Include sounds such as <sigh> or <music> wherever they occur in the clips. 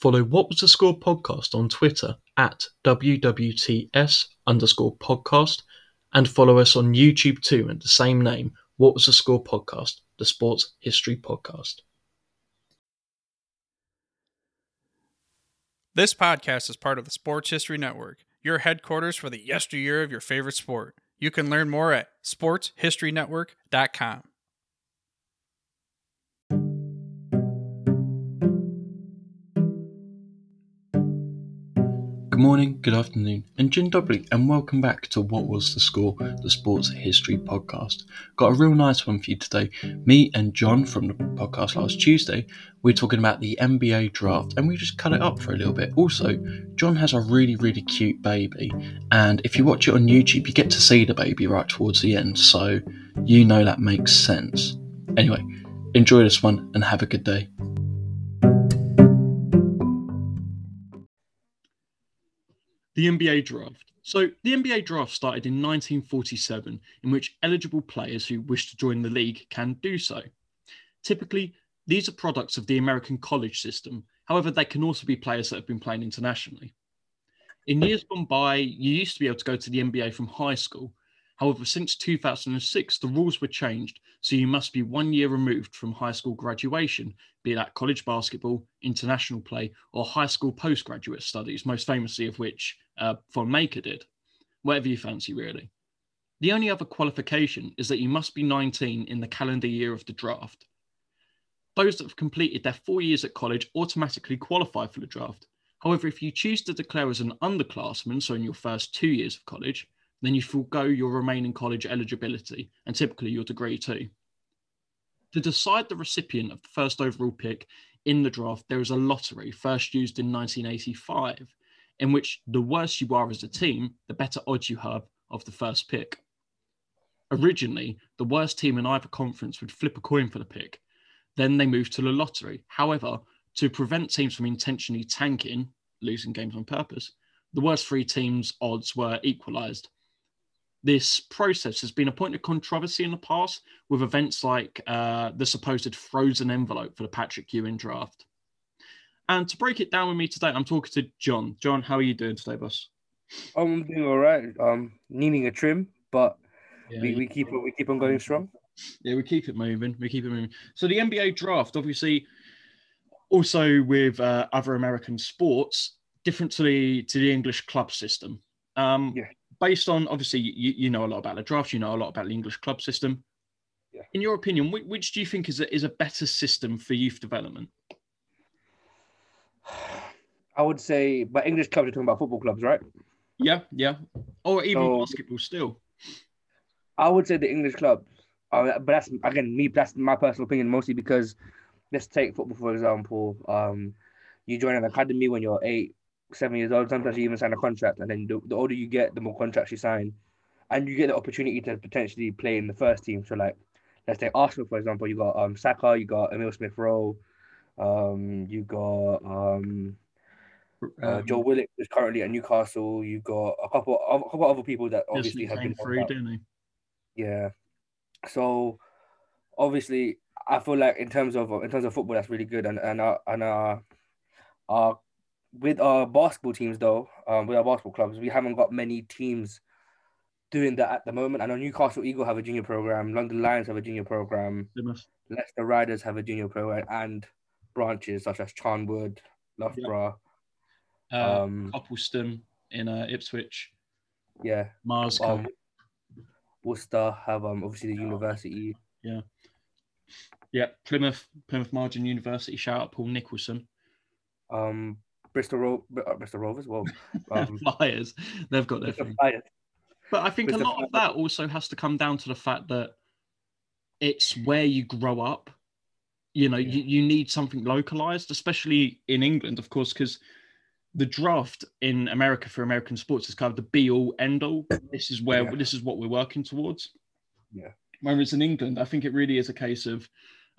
Follow What Was the Score podcast on Twitter at WWTS underscore podcast and follow us on YouTube too at the same name, What Was the Score podcast, the sports history podcast. This podcast is part of the Sports History Network, your headquarters for the yesteryear of your favorite sport. You can learn more at sportshistorynetwork.com. morning, good afternoon, and Jin Dobry, and welcome back to What Was the Score, the Sports History Podcast. Got a real nice one for you today. Me and John from the podcast last Tuesday, we're talking about the NBA draft, and we just cut it up for a little bit. Also, John has a really, really cute baby, and if you watch it on YouTube, you get to see the baby right towards the end, so you know that makes sense. Anyway, enjoy this one and have a good day. The NBA draft. So, the NBA draft started in 1947, in which eligible players who wish to join the league can do so. Typically, these are products of the American college system. However, they can also be players that have been playing internationally. In years gone by, you used to be able to go to the NBA from high school. However, since 2006, the rules were changed, so you must be one year removed from high school graduation, be that college basketball, international play, or high school postgraduate studies, most famously of which uh, Thon Maker did. Whatever you fancy, really. The only other qualification is that you must be 19 in the calendar year of the draft. Those that have completed their four years at college automatically qualify for the draft. However, if you choose to declare as an underclassman, so in your first two years of college, then you forego your remaining college eligibility and typically your degree too. To decide the recipient of the first overall pick in the draft, there is a lottery first used in 1985, in which the worse you are as a team, the better odds you have of the first pick. Originally, the worst team in either conference would flip a coin for the pick. Then they moved to the lottery. However, to prevent teams from intentionally tanking, losing games on purpose, the worst three teams' odds were equalised this process has been a point of controversy in the past with events like uh, the supposed frozen envelope for the Patrick Ewing draft. And to break it down with me today, I'm talking to John. John, how are you doing today, boss? I'm doing all right. Um, needing a trim, but yeah, we, we keep it, we keep on going strong. Yeah, we keep it moving. We keep it moving. So the NBA draft, obviously, also with uh, other American sports, different to the to the English club system. Um, yeah based on obviously you, you know a lot about the draft, you know a lot about the English club system. Yeah. In your opinion, which, which do you think is a, is a better system for youth development? I would say, but English clubs are talking about football clubs, right? Yeah, yeah, or even so, basketball still. I would say the English clubs, uh, but that's again me. That's my personal opinion, mostly because let's take football for example. Um, you join an academy when you're eight, seven years old. Sometimes you even sign a contract, and then the, the older you get, the more contracts you sign, and you get the opportunity to potentially play in the first team. So like, let's take Arsenal for example. You got um Saka, you got Emil Smith Rowe, um, you got um. Uh, um, Joe Willock is currently at Newcastle. You've got a couple, a couple other people that obviously have been free, didn't they? Yeah. So obviously, I feel like in terms of in terms of football, that's really good, and and our and our our with our basketball teams though, um, with our basketball clubs, we haven't got many teams doing that at the moment. I know Newcastle Eagle have a junior program, London Lions have a junior program, Leicester Riders have a junior program, and branches such as Charnwood, Loughborough, yep. uh, um, Copleston in uh, Ipswich, yeah, Mars, um, Worcester have um obviously the university, yeah, yeah, Plymouth Plymouth Marjon University. Shout out Paul Nicholson. Um, Bristol, Ro- uh, Bristol Rovers. Well, <laughs> um, Flyers. They've got their thing. Flyers. But I think Bristol a lot Flyers. of that also has to come down to the fact that it's where you grow up. You know, yeah. you, you need something localized, especially in England, of course, because the draft in America for American sports is kind of the be all end all. This is where yeah. this is what we're working towards. Yeah. Whereas in England, I think it really is a case of,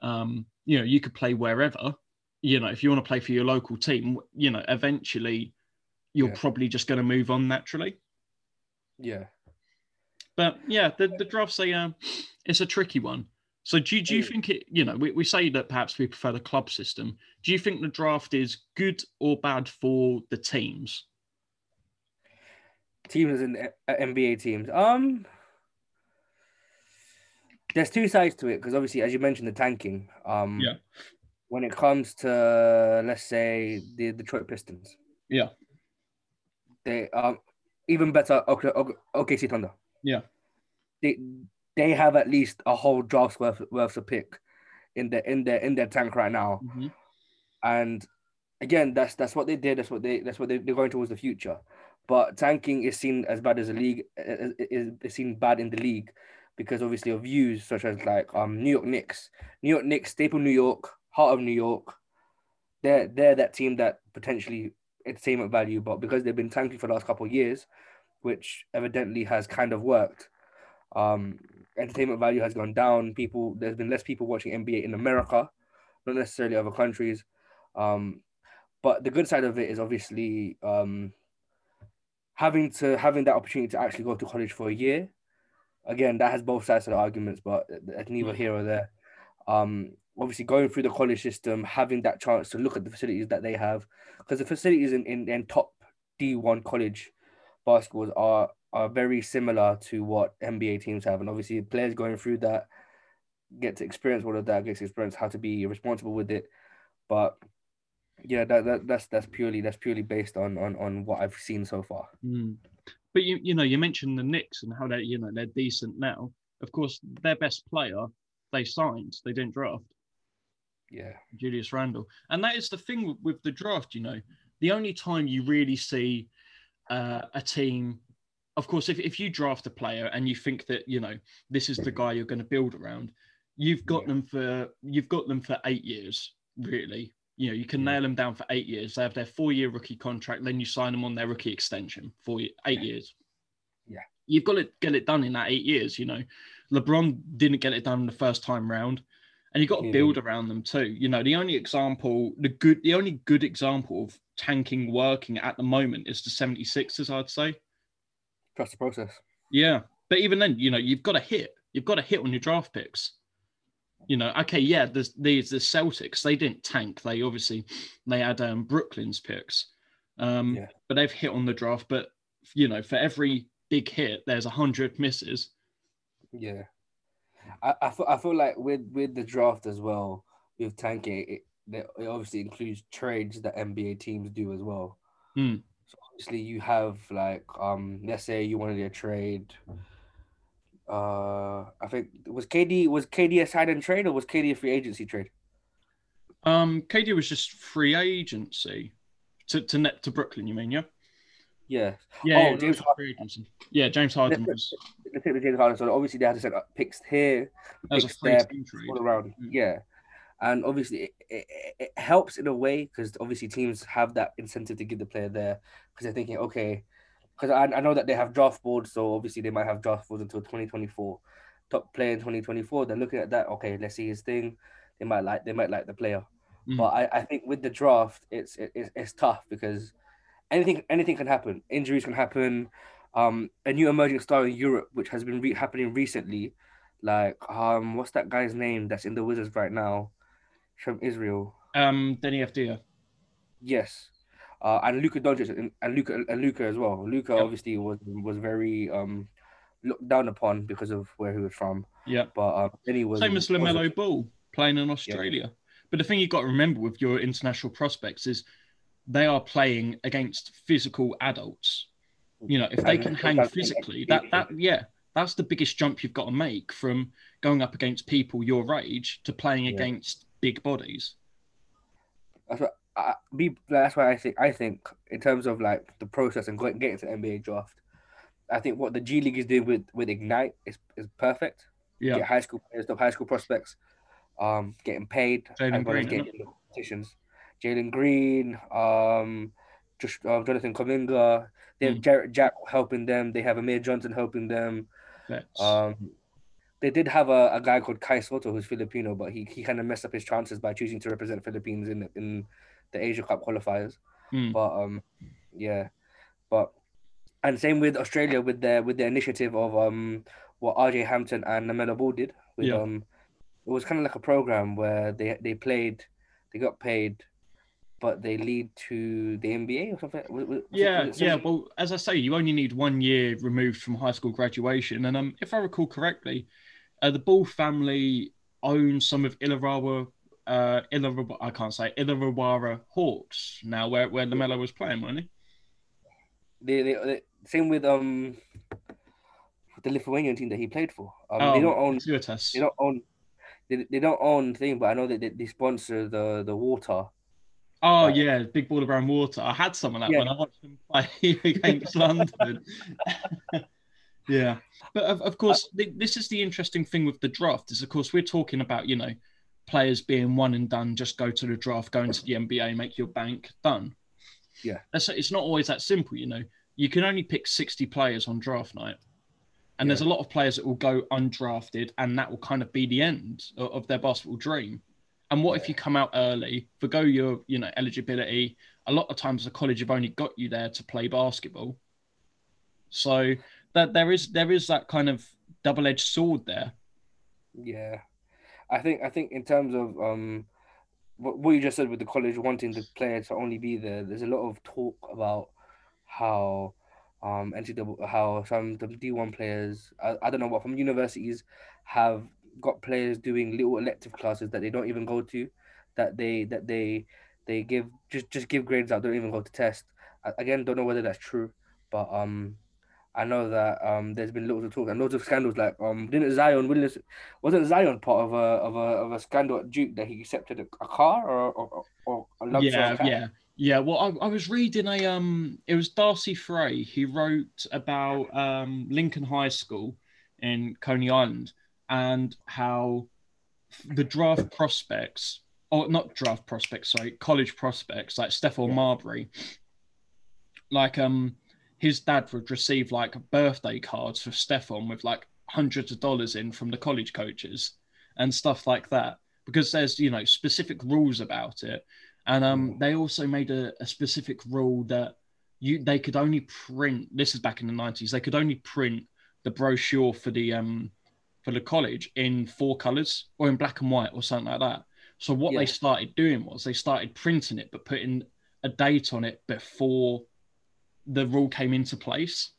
um, you know, you could play wherever, you know, if you want to play for your local team, you know, eventually you're yeah. probably just going to move on naturally. Yeah. But yeah, the, the draft's a, uh, it's a tricky one. So do, you- do you Mm. think it, you know, we, we say that perhaps we prefer the club system. Do you think the draft is good or bad for the teams? teams and uh, NBA teams. Um, there's two sides to it because obviously, as you mentioned, the tanking. Um, Yeah. When it comes to let's say the Detroit Pistons, Yeah. they um even better OK, OK, OKC Thunder. Yeah. They they have at least a whole draft's worth worth of pick in their in their in their tank right now. and again that's that's what they did that's what they that's what they, they're going towards the future but tanking is seen as bad as a league is, is, is seen bad in the league because obviously of views such as like um new york knicks new york knicks staple new york heart of new york they're they're that team that potentially entertainment value but because they've been tanking for the last couple of years which evidently has kind of worked um entertainment value has gone down people there's been less people watching nba in america not necessarily other countries um, but the good side of it is obviously um, having to having that opportunity to actually go to college for a year. Again, that has both sides of the arguments, but it's neither here or there. Um, obviously, going through the college system, having that chance to look at the facilities that they have, because the facilities in, in, in top D1 college basketballs are are very similar to what NBA teams have, and obviously, players going through that get to experience all of that, get to experience how to be responsible with it. But yeah, that, that that's that's purely that's purely based on on on what I've seen so far. Mm. But you you know you mentioned the Knicks and how they you know they're decent now. Of course, their best player they signed, they didn't draft Yeah, Julius Randle, and that is the thing with, with the draft. You know, the only time you really see uh, a team, of course, if if you draft a player and you think that you know this is the guy you're going to build around, you've got Yeah. them for you've got them for eight years, really. You know, you can Yeah. nail them down for eight years. They have their four-year rookie contract, then you sign them on their rookie extension for eight Yeah. years. Yeah. you've got to get it done in that eight years. You know, LeBron didn't get it done the first time round, and you got to Yeah. build around them too. You know, the only example, the good, the only good example of tanking working at the moment is the 76ers, I'd say. trust the process. Yeah. But even then, you know, you've got to hit. You've got to hit on your draft picks. You know, okay, yeah, there's these the Celtics, they didn't tank. They obviously they had um Brooklyn's picks. Um, Yeah. but they've hit on the draft. But you know, for every big hit, there's a hundred misses. Yeah, I I feel, I feel like with with the draft as well with tanking, it, it obviously includes trades that NBA teams do as well. Hmm. So obviously you have like um let's say you wanted a trade. Uh, I think was KD was KD a sign and trade or was KD a free agency trade? Um, KD was just free agency to to net to Brooklyn. You mean, yeah? Yeah, Yeah, Oh, yeah, James agency. Yeah, James Harden was the pick with James Harden. So obviously they had to set up picks here, that was a picks there, trade. all around. Mm. Yeah. And obviously, it, it, it helps in a way because obviously teams have that incentive to give the player there because they're thinking, okay, because I, I know that they have draft boards, so obviously they might have draft boards until 2024. Top player in 2024, they're looking at that. Okay, let's see his thing. They might like they might like the player, Mm. but I, I think with the draft, it's it, it's, it's tough because anything anything can happen. Injuries can happen. Um, a new emerging star in Europe, which has been re- happening recently, like um, what's that guy's name that's in the Wizards right now, from Israel? Um, Deni Avdija. Yes, uh, and Luka Doncic and, and Luka and Luka as well. Luka Yep. obviously was was very um looked down upon because of where he was from, Yeah. but um, then he was Same as Lamelo Ball playing in Australia. But the thing you've got to remember with your international prospects is they are playing against physical adults. You know, if they can hang physically, that that yeah, that's the biggest jump you've got to make from going up against people your age to playing Yeah. against big bodies. That's what I, be. That's why I think. I think in terms of like the process and going, getting to the NBA draft, I think what the G League is doing with with Ignite is is perfect. Yeah. Get high school players, top high school prospects, um, getting paid, well Green, getting in competitions. Jalen Green, um, just uh, Jonathan Kuminga. They have Mm. Jarrett Jack helping them. They have Amir Johnson helping them. Um, they did have a, a guy called Kai Sotto who's Filipino, but he, he kind of messed up his chances by choosing to represent Philippines in in the Asia Cup qualifiers. Mm. But um, yeah, but and same with Australia with their with their initiative of um what RJ Hampton and Lamelo Ball did with Yeah. um it was kind of like a program where they they played, they got paid, but they lead to the NBA or something. Was- was- Yeah, it yeah. Well, as I say, you only need one year removed from high school graduation, and um, if I recall correctly, uh, the Ball family owns some of Illawarra, uh, Illawarra, I can't say Illawarra Hawks now, where where Lamelo was playing, wasn't he? They, they, they same with um the Lithuanian team that he played for. Um, oh, they don't own they don't own they, they don't own thing, but I know that they, they sponsor the the water. Oh yeah, big ball of around water. I had some of that Yeah. when I watched them play <laughs> against London. <laughs> yeah, but of, of course, th- this is the interesting thing with the draft. Is of course we're talking about you know players being one and done. Just go to the draft, go into the NBA, make your bank, done. Yeah. That's it's not always that simple. You know, you can only pick sixty players on draft night. And there's a lot of players that will go undrafted, and that will kind of be the end of, of their basketball dream. And what if you come out early, forgo your, you know, eligibility? A lot of times the college have only got you there to play basketball. So that there is there is that kind of double-edged sword there. Yeah, I think I think in terms of um what, what you just said with the college wanting the player to only be there, there's a lot of talk about how um NCAA how some the D one players I, I don't know what from universities have got players doing little elective classes that they don't even go to, that they that they they give just just give grades out, don't even go to test. I, again, don't know whether that's true, but um. I know that um, there's been loads of talk and loads of scandals. Like um, didn't Zion Willis wasn't Zion part of a of a of a scandal at Duke that he accepted a, a car or or, or a lump yeah, yeah, yeah. Well, I, I was reading a um, it was Darcy Frey. He wrote about um Lincoln High School in Coney Island and how the draft prospects, or not draft prospects, sorry, college prospects like Stephon Yeah. Marbury, like um, his dad would receive like birthday cards for Stephon with like hundreds of dollars in from the college coaches and stuff like that because there's you know specific rules about it and um, they also made a, a specific rule that you they could only print. This is back in the nineties. They could only print the brochure for the um for the college in four colors or in black and white or something like that. So what they started doing was they started printing it, but putting a date on it before the rule came into place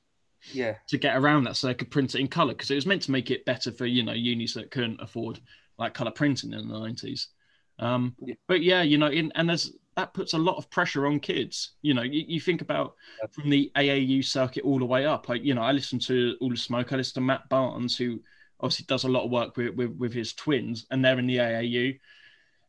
yeah, to get around that so they could print it in color because it was meant to make it better for you know unis that couldn't afford like color printing in the 90s um Yeah. but yeah you know in, and there's that puts a lot of pressure on kids. You know you, you think about from the aau circuit all the way up. Like you know i listen to all the smoke i listen to matt barnes who obviously does a lot of work with with, with his twins and they're in the aau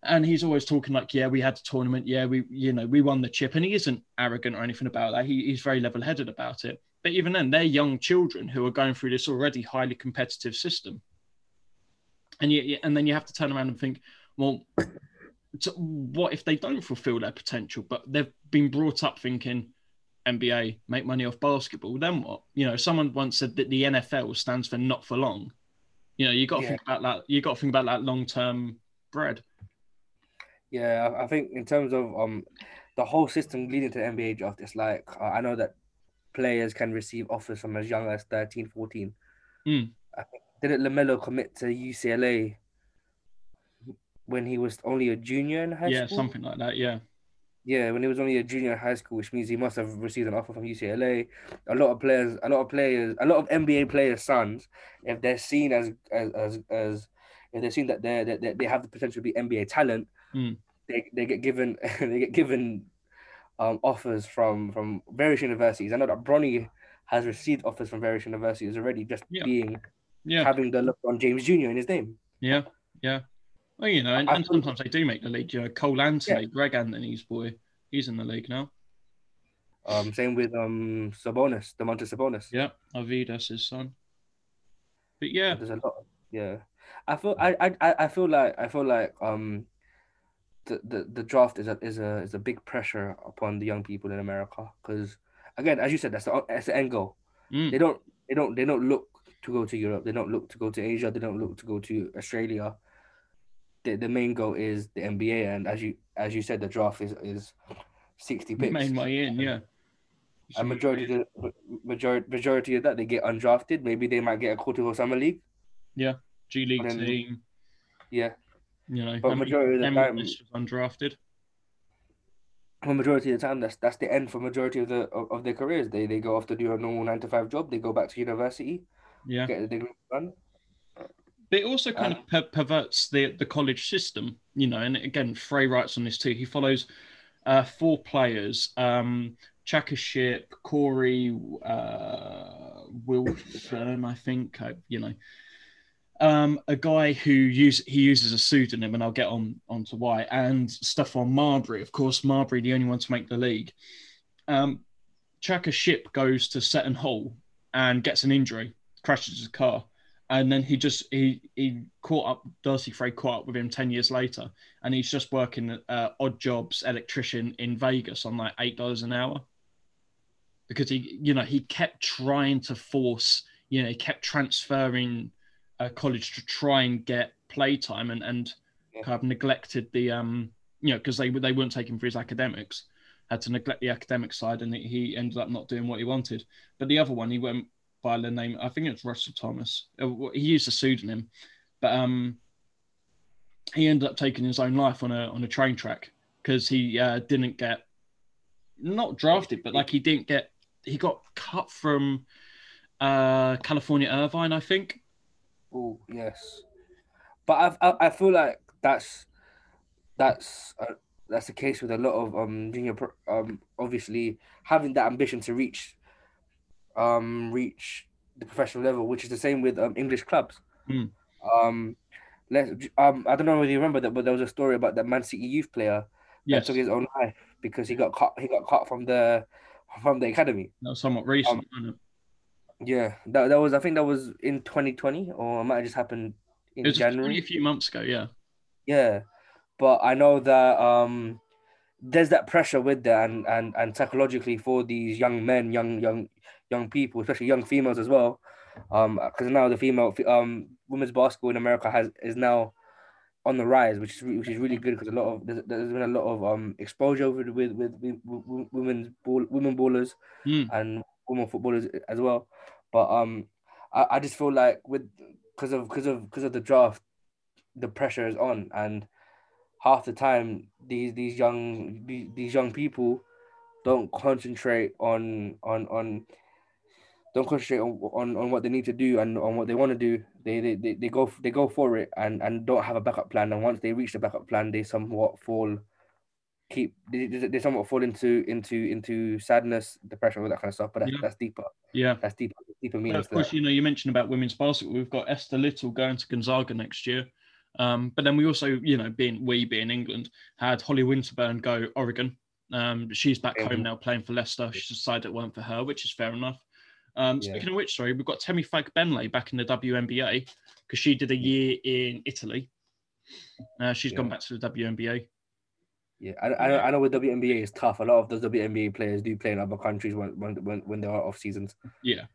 and he's always talking like, yeah, we had a tournament, yeah, we, you know, we won the chip, and he isn't arrogant or anything about that. He, he's very level-headed about it. But even then, they're young children who are going through this already highly competitive system, and you, and then you have to turn around and think, well, what if they don't fulfill their potential, but they've been brought up thinking NBA make money off basketball? Then what? You know, someone once said that the NFL stands for not for long. You know, you got to Yeah. think about that. You got to think about that long-term bread. yeah. I- think in terms of um the whole system leading to the NBA draft, it's like uh, I know that players can receive offers from as young as 13, 14. Mm. I think, didn't Lamelo commit to UCLA when he was only a junior in high yeah, school? something like that. Yeah, Yeah, when he was only a junior in high school, which means he must have received an offer from UCLA. A lot of players, a lot of players, a lot of NBA players' sons, if they're seen as as as, as if they're seen that they're, that they have the potential to be NBA talent, Mm. they they get given <laughs> they get given um offers from from various universities. I know that Bronny has received offers from various universities already, just Yeah. being yeah, having the look on James Jr. in his name. yeah, yeah. Well, you know, and, and sometimes they do make the league. You know, Cole Anthony, Greg Anthony's boy, he's in the league now. Um, same with um Sabonis, Domantas Sabonis. Yeah, Arvydas, his son. But yeah, There's a lot. Of, yeah, I feel I, I I- I feel like I feel like um the, the, the draft is a is a is a big pressure upon the young people in America because again, as you said, that's the that's the end goal. Mm. They don't they don't they don't look to go to Europe. They don't look to go to Asia. They don't look to go to Australia. The, the main goal is the NBA, and as you as you said, the draft is is sixty picks. main way in. Yeah, A majority of the, majority majority of that they get undrafted. Maybe they might get a quarter of summer league. Yeah, G League and then- team. Yeah, You know, But and majority of the time- was undrafted. for majority of the time, that's that's the end for majority of the of, of their careers. They they go off to do a normal nine to five job. They go back to university, Yeah. get a degree done. But it also kind Uh, of per- perverts the the college system, you know. And again, Frey writes on this too. He follows uh, four players: um, Tchaka Corey, uh, Wilson, I think. Uh, you know, um, a guy who use he uses a pseudonym, and I'll get on onto why. And Stephon Marbury, of course, Marbury, the only one to make the league. Um, Tchaka goes to Seton Hall and gets an injury, crashes his car and then he just he he caught up Darcy Frey caught up with him 10 years later and he's just working uh, odd jobs electrician in Vegas on like eight dollars an hour because he you know he kept trying to force you know he kept transferring uh, college to try and get playtime and and Yeah. kind of neglected the um you know because they they weren't taking for his academics had to neglect the academic side and he ended up not doing what he wanted but the other one he went by the name I think it's Russell Thomas. Uh, He used a pseudonym, but um, he ended up taking his own life on a on a train track because he uh, didn't get not drafted, but like he didn't get he got cut from uh, California Irvine, I think. Oh yes, but I've, I I feel like that's that's uh, that's the case with a lot of um junior um obviously having that ambition to reach um reach the professional level, which is the same with um English clubs. Hmm. Um, let um I don't know whether you remember that, but there was a story about that Man City youth player Yes, that took his own life because he got cut he got cut from the from the academy. that was somewhat recent. wasn't? Yeah, that that was I think that was in 2020 or it might have just happened in It was January. a few months ago. Yeah, Yeah, but I know that um, there's that pressure with that, and and and psychologically for these young men, young young young people, especially young females as well, um, because now the female um women's basketball in America has is now on the rise, which is which is really good because a lot of there's, there's been a lot of um exposure with with with, with, women's ball women ballers Hmm. and women footballers as well, but um, I, I just feel like with because of because of because of the draft the pressure is on and half the time these these young these young people don't concentrate on on on don't concentrate on, on on what they need to do and on what they want to do they, they they they go they go for it and and don't have a backup plan and once they reach the backup plan they somewhat fall keep they, they somewhat fall into into into sadness depression all that kind of stuff but that's, Yeah. that's deeper yeah. that's deeper deeper meaning. of course, that. you know, you mentioned about women's basketball. We've got Esther Little going to Gonzaga next year. Um, but then we also, you know, being we being England, had Holly Winterburn go Oregon. Um, she's back home now playing for Leicester. She decided it weren't for her, which is fair enough. Um, Yeah. Speaking of which, sorry, we've got Temi Fagbenle back in the WNBA because she did a year in Italy. Uh, she's gone back to the WNBA. Yeah, I, I know. I know. With WNBA is tough. A lot of those WNBA players do play in other countries when when when, when there are off seasons. Yeah,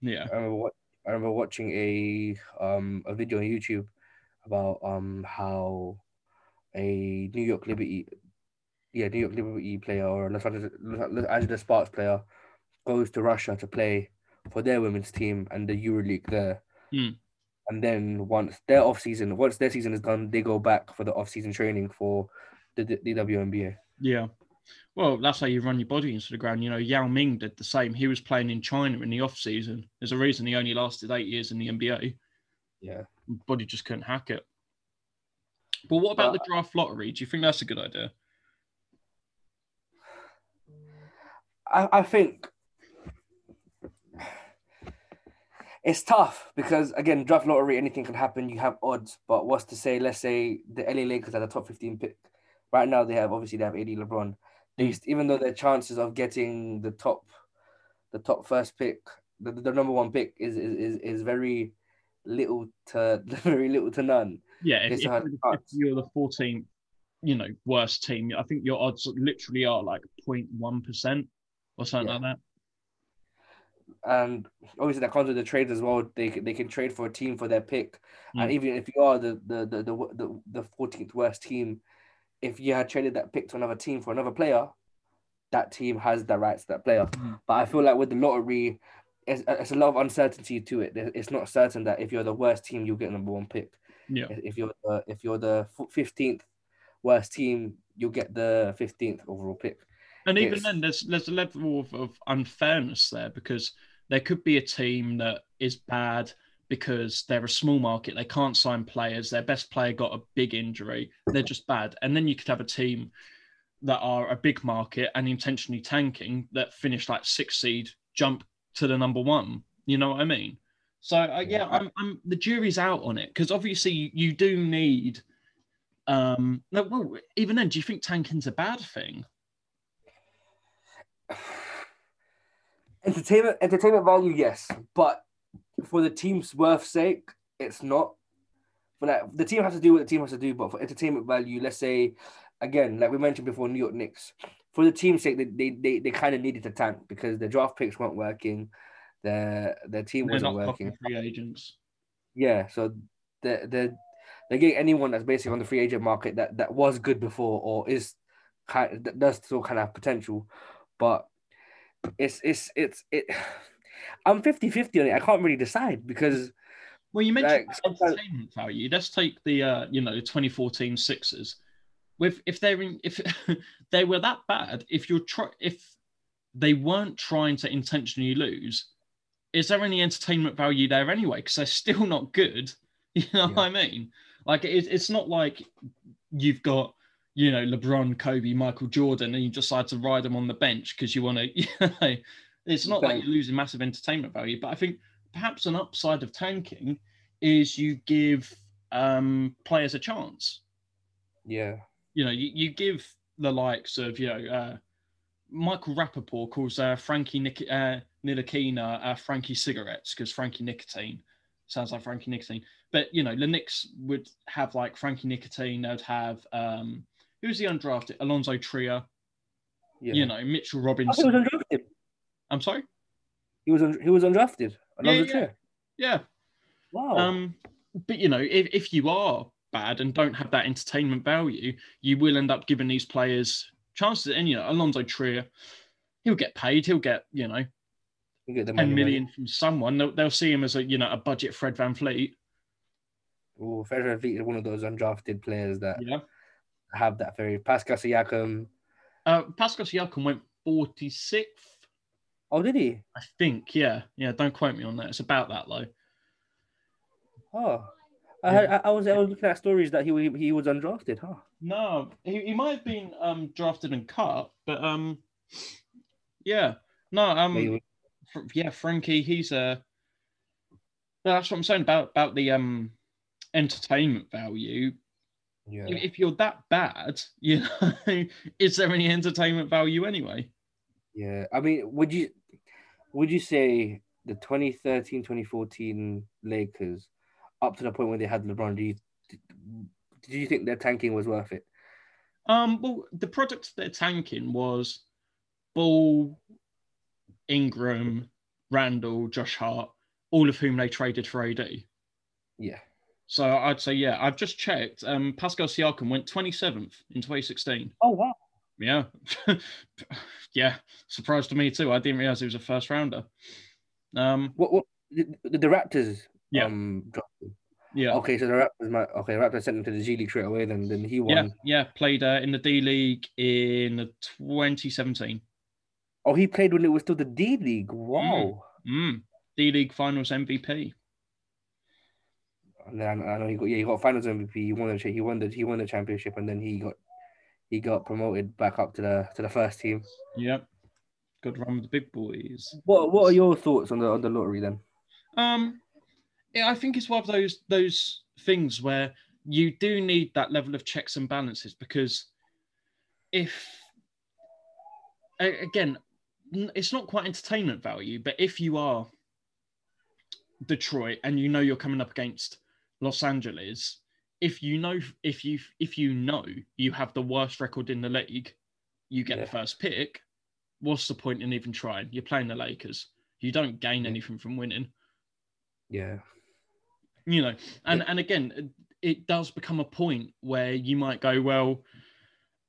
yeah, I remember what I remember watching a um a video on YouTube about um how a New York Liberty, yeah, New York Liberty player or Los Angeles, Los Angeles Sparks player goes to Russia to play for their women's team and the EuroLeague there. Hmm. And then once their off season, once their season is done, they go back for the off season training for the, the, the WNBA. yeah. Well, that's how you run your body into the ground. You know, Yao Ming did the same. He was playing in China in the off season. There's a reason he only lasted eight years in the NBA. Yeah. body just couldn't hack it. But what about But- the draft lottery? Do you think that's a good idea? I, I think it's tough because again, draft lottery, anything can happen. You have odds, but what's to say? Let's say the LA Lakers are the top fifteen pick. Right now, they have obviously they have AD LeBron. They, hmm. even though their chances of getting the top, the top first pick, the, the number one pick is is, is, is very little to <laughs> very little to none. Yeah, if, if, if you're the 14th, you know, worst team, I think your odds literally are like 0.1% or something Yeah. like that. And obviously that comes with the trades as well. They can, they can trade for a team for their pick, and Mm. even if you are the the the the the, 14th worst team, if you had traded that pick to another team for another player, that team has the rights to that player. Mm. But I feel like with the lottery, it's, it's a lot of uncertainty to it. It's not certain that if you're the worst team, you'll get number one pick. Yeah. If you're the, if you're the fifteenth worst team, you'll get the fifteenth overall pick. And even It's- then, there's there's a level of, of unfairness there because there could be a team that is bad because they're a small market, they can't sign players, their best player got a big injury, they're just bad. And then you could have a team that are a big market and intentionally tanking that finish like six seed, jump to the number one. You know what I mean? So uh, yeah, Yeah. I'm, I'm the jury's out on it because obviously you, you do need. Um, no, well, even then, do you think tanking's a bad thing? Entertainment, entertainment value, yes, but for the team's worth sake, it's not. For that, the team has to do what the team has to do, but for entertainment value, let's say, again, like we mentioned before, New York Knicks, for the team's sake, they they, they, they kind of needed to tank because the draft picks weren't working, their their team They're wasn't working. free agents. Yeah, so they're they're they're getting anyone that's basically on the free agent market that that was good before or is kind that does still kind of have potential, but it's it's it's it. <sighs> I'm 50-50 on it. I can't really decide because Well, you mentioned Like, entertainment value. Let's take the uh, you know 2014 Sixers. With if they're in, if <laughs> they were that bad, if you're try if they weren't trying to intentionally lose, is there any entertainment value there anyway? Because they're still not good. <laughs> You know what I mean? Like it, it's not like you've got you know LeBron, Kobe, Michael Jordan, and you decide to ride them on the bench because you want to. <laughs> You know, it's not like you're losing massive entertainment value. But I think perhaps an upside of tanking is you give um, players a chance. yeah, You know, you, you give the likes of you know uh, Michael Rapaport calls uh, Frankie Nic- uh, Ntilikina uh, Frankie cigarettes because Frankie nicotine sounds like Frankie nicotine. But you know, the Knicks would have like Frankie nicotine. They'd have um, who's the undrafted Alonzo Trier. yeah. You know, Mitchell Oh, he Robinson. was undrafted. I'm sorry. He was un- he was undrafted. Yeah, yeah. Trier. Yeah. Wow. Um, but you know, if, if you are bad and don't have that entertainment value, you will end up giving these players chances. And you know, Alonzo Trier, he'll get paid. He'll get you know get the ten money, million from someone. They'll, they'll see him as a you know a budget Fred Van Fleet. Oh, Fred VanVleet is one of those undrafted players that Yeah. Have that very Pascal Siakam. Uh, Pascal Siakam went forty sixth, Oh, did he? I think. Yeah, yeah. Don't quote me on that. It's about that though. Oh, I, Yeah. heard, I, I was I was looking at stories that he he, he was undrafted. Huh? No, he, he might have been um drafted and cut, but um, yeah, no, um. Yeah, Frankie, he's a. That's what I'm saying about about the um entertainment value. Yeah. If you're that bad, you <laughs> know, is there any entertainment value anyway? Yeah, I mean, would you would you say the 2013 2014 Lakers up to the point where they had LeBron? Do you do you think their tanking was worth it? Um, well, the product they're tanking was Ball, Ingram, Randle, Josh Hart, all of whom they traded for AD. Yeah, So I'd say, yeah, I've just checked. Um, Pascal Siakam went 27th in 2016. Oh wow. Yeah. <laughs> yeah. Surprise to me too. I didn't realize he was a first rounder. Um, What what the, the, Raptors? Yeah. Um, yeah. Okay, so the Raptors might okay. Raptors sent him to the G League straight away. Then then he won. Yeah. Yeah. Played uh, in the D League in 2017. Oh, he played when it was still the D League. Wow. Mm. D League Finals MVP. And then I know he got yeah he got Finals MVP. He won the he won the he won the championship, and then he got he got promoted back up to the to the first team. Yep. Good run with the big boys. What what are your thoughts on the on the lottery then? Um, yeah, I think it's one of those those things where you do need that level of checks and balances because if again, it's not quite entertainment value, but if you are Detroit and you know you're coming up against Los Angeles, if you know if you if you know you have the worst record in the league, you get Yeah. the first pick. What's the point in even trying? You're playing the Lakers. You don't gain Yeah. anything from winning Yeah. you know and and again it does become a point where you might go well